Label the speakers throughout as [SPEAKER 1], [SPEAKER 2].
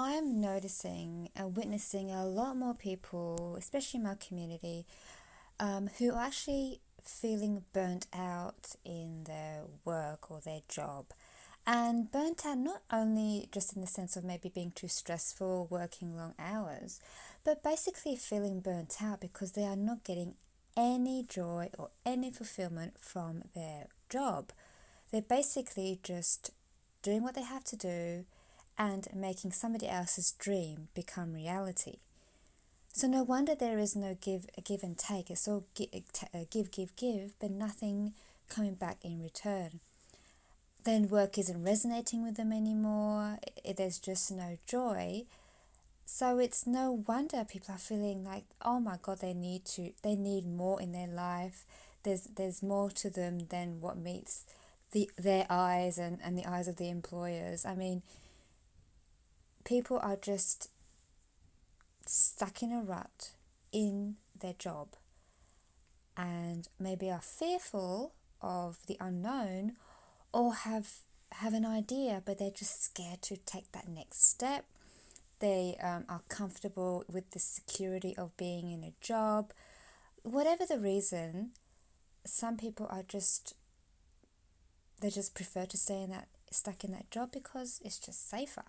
[SPEAKER 1] I'm noticing and witnessing a lot more people, especially in my community, um, who are actually feeling burnt out in their work or their job. And burnt out not only just in the sense of maybe being too stressful, working long hours, but basically feeling burnt out because they are not getting any joy or any fulfillment from their job. They're basically just doing what they have to do and making somebody else's dream become reality. So no wonder there is no give give and take. It's all give, uh, uh, give, give, give, but nothing coming back in return. Then work isn't resonating with them anymore. There's just no joy. So it's no wonder people are feeling like, oh my God, they need to, they need more in their life. There's there's more to them than what meets the their eyes and, and the eyes of the employers. I mean, people are just stuck in a rut in their job and maybe are fearful of the unknown or have have an idea but they're just scared to take that next step. They um, are comfortable with the security of being in a job. Whatever the reason some people are just they just prefer to stay in that stuck in that job because it's just safer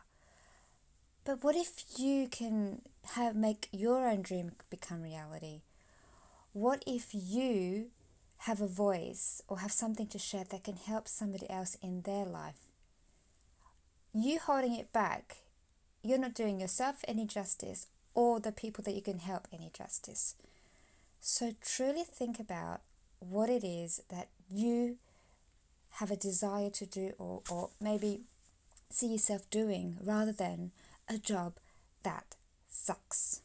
[SPEAKER 1] but what if you can have make your own dream become reality? What if you have a voice or have something to share that can help somebody else in their life? You holding it back, you're not doing yourself any justice or the people that you can help any justice. So truly think about what it is that you have a desire to do or, or maybe see yourself doing rather than a job that sucks.